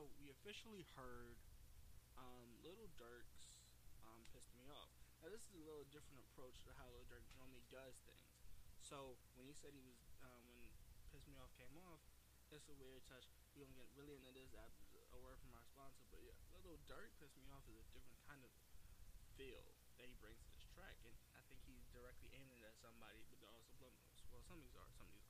so we officially heard um, Little Durk's um, pissed me off. Now this is a little different approach to how Little Durk normally does things. So when he said he was um, when pissed me off came off, it's a weird touch. We don't get really into this after a word from our sponsor, but yeah, Little Durk pissed me off is a different kind of feel that he brings to this track, and I think he's directly aiming it at somebody, but they're all. Well, some of these are, some of these.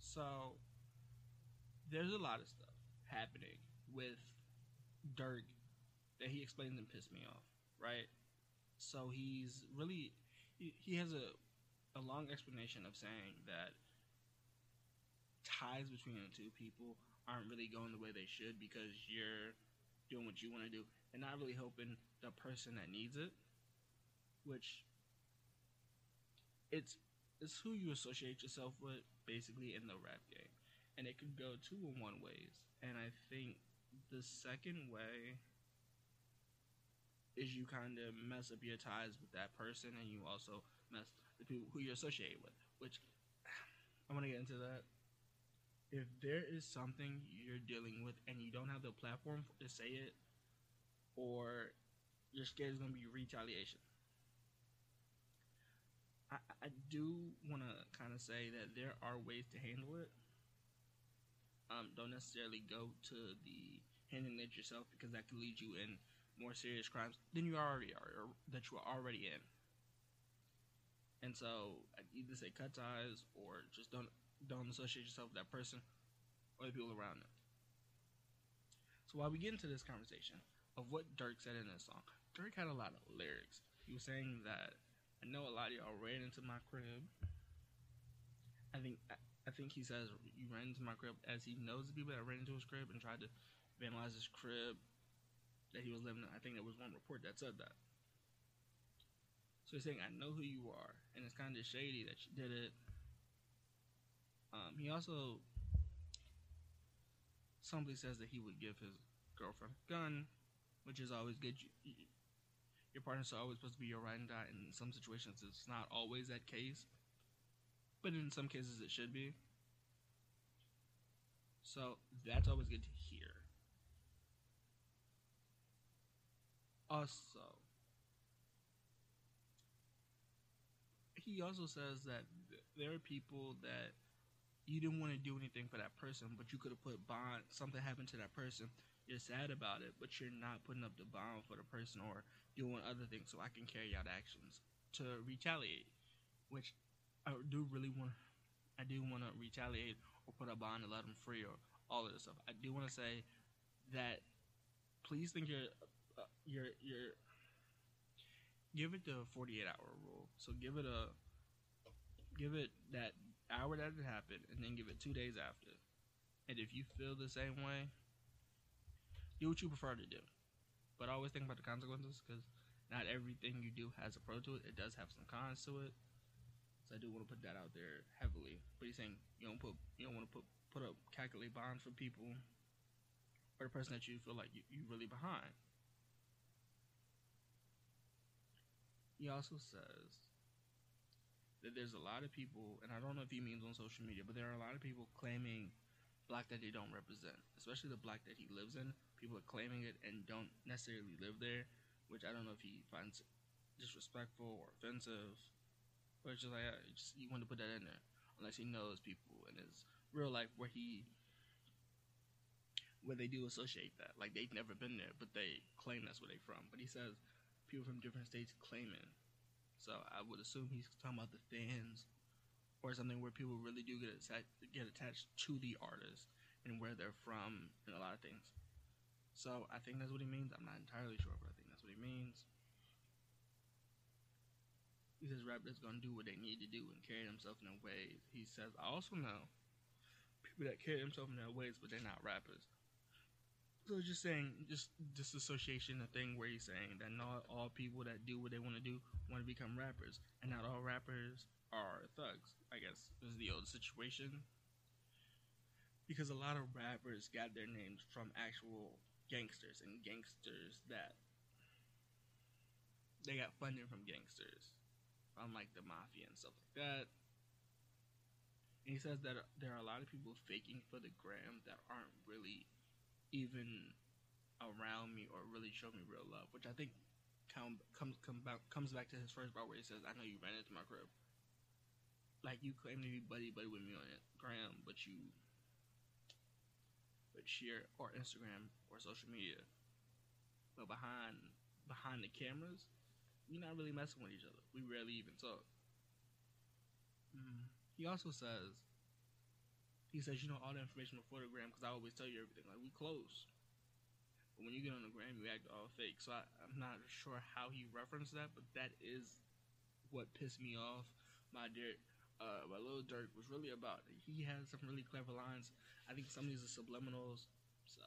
So there's a lot of stuff happening with Durk that he explains and pissed me off, right? So he's really he, he has a a long explanation of saying that ties between the two people aren't really going the way they should because you're doing what you want to do and not really helping the person that needs it, which it's it's who you associate yourself with basically in the rap game. And it could go two in one ways. And i think the second way is you kind of mess up your ties with that person and you also mess the people who you associate with which i want to get into that. If there is something you're dealing with and you don't have the platform to say it or you're scared it's going to be retaliation I, I do want to kind of say that there are ways to handle it. Um, don't necessarily go to the handling it yourself because that could lead you in more serious crimes than you already are, or that you are already in. And so, either say cut ties or just don't don't associate yourself with that person or the people around them. So while we get into this conversation of what Durk said in this song, Durk had a lot of lyrics. He was saying that I know a lot of y'all ran into my crib. I think I think he says you ran into my crib as he knows the people that ran into his crib and tried to vandalize his crib that he was living in. I think there was one report that said that. So he's saying I know who you are, and it's kind of shady that you did it. Um, he also somebody says that he would give his girlfriend a gun, which is always good. You, your partner's always supposed to be your ride and die. In some situations, it's not always that case, but in some cases, it should be. So that's always good to hear. Also, he also says that there are people that you didn't want to do anything for that person, but you could have put bond. Something happened to that person. You're sad about it, but you're not putting up the bond for the person or doing other things so I can carry out actions to retaliate. Which I do really want. I do want to retaliate or put a bond and let them free or all of this stuff. I do want to say that please think you're uh, you're you're give it the 48 hour rule. So give it a give it that hour that it happened and then give it 2 days after. And if you feel the same way, do what you prefer to do. But always think about the consequences because not everything you do has a pro to it. It does have some cons to it. So I do want to put that out there heavily. But he's saying you don't put you don't want to put put up calculate bonds for people or the person that you feel like you you really behind. He also says that there's a lot of people, and I don't know if he means on social media, but there are a lot of people claiming black that they don't represent, especially the black that he lives in. People are claiming it and don't necessarily live there, which I don't know if he finds disrespectful or offensive, But it's just like uh, just, he wanted to put that in there, unless he knows people in his real life where he where they do associate that, like they've never been there, but they claim that's where they're from. But he says people from different states claiming. So I would assume he's talking about the fans or something where people really do get attached, get attached to the artist and where they're from and a lot of things. So I think that's what he means. I'm not entirely sure, but I think that's what he means. He says rappers are gonna do what they need to do and carry themselves in a way. He says I also know people that carry themselves in their ways, but they're not rappers. So just saying, just disassociation, a thing where he's saying that not all people that do what they want to do want to become rappers, and not all rappers are thugs. I guess is the old situation because a lot of rappers got their names from actual gangsters and gangsters that they got funding from gangsters, unlike the mafia and stuff like that. And he says that uh, there are a lot of people faking for the gram that aren't really even around me or really show me real love, which I think come, comes come back, comes back to his first part where he says, "I know you ran into my crib." Like you claim to be buddy buddy with me on Gram, but you but share or Instagram or social media, but behind behind the cameras, we're not really messing with each other. We rarely even talk. Mm. He also says he says, you know, all the information before the gram because I always tell you everything. Like, we close. But when you get on the gram, you act all fake. So I, I'm not sure how he referenced that, but that is what pissed me off. My dear, uh, my little Durk was really about. He has some really clever lines. I think some of these are subliminals. So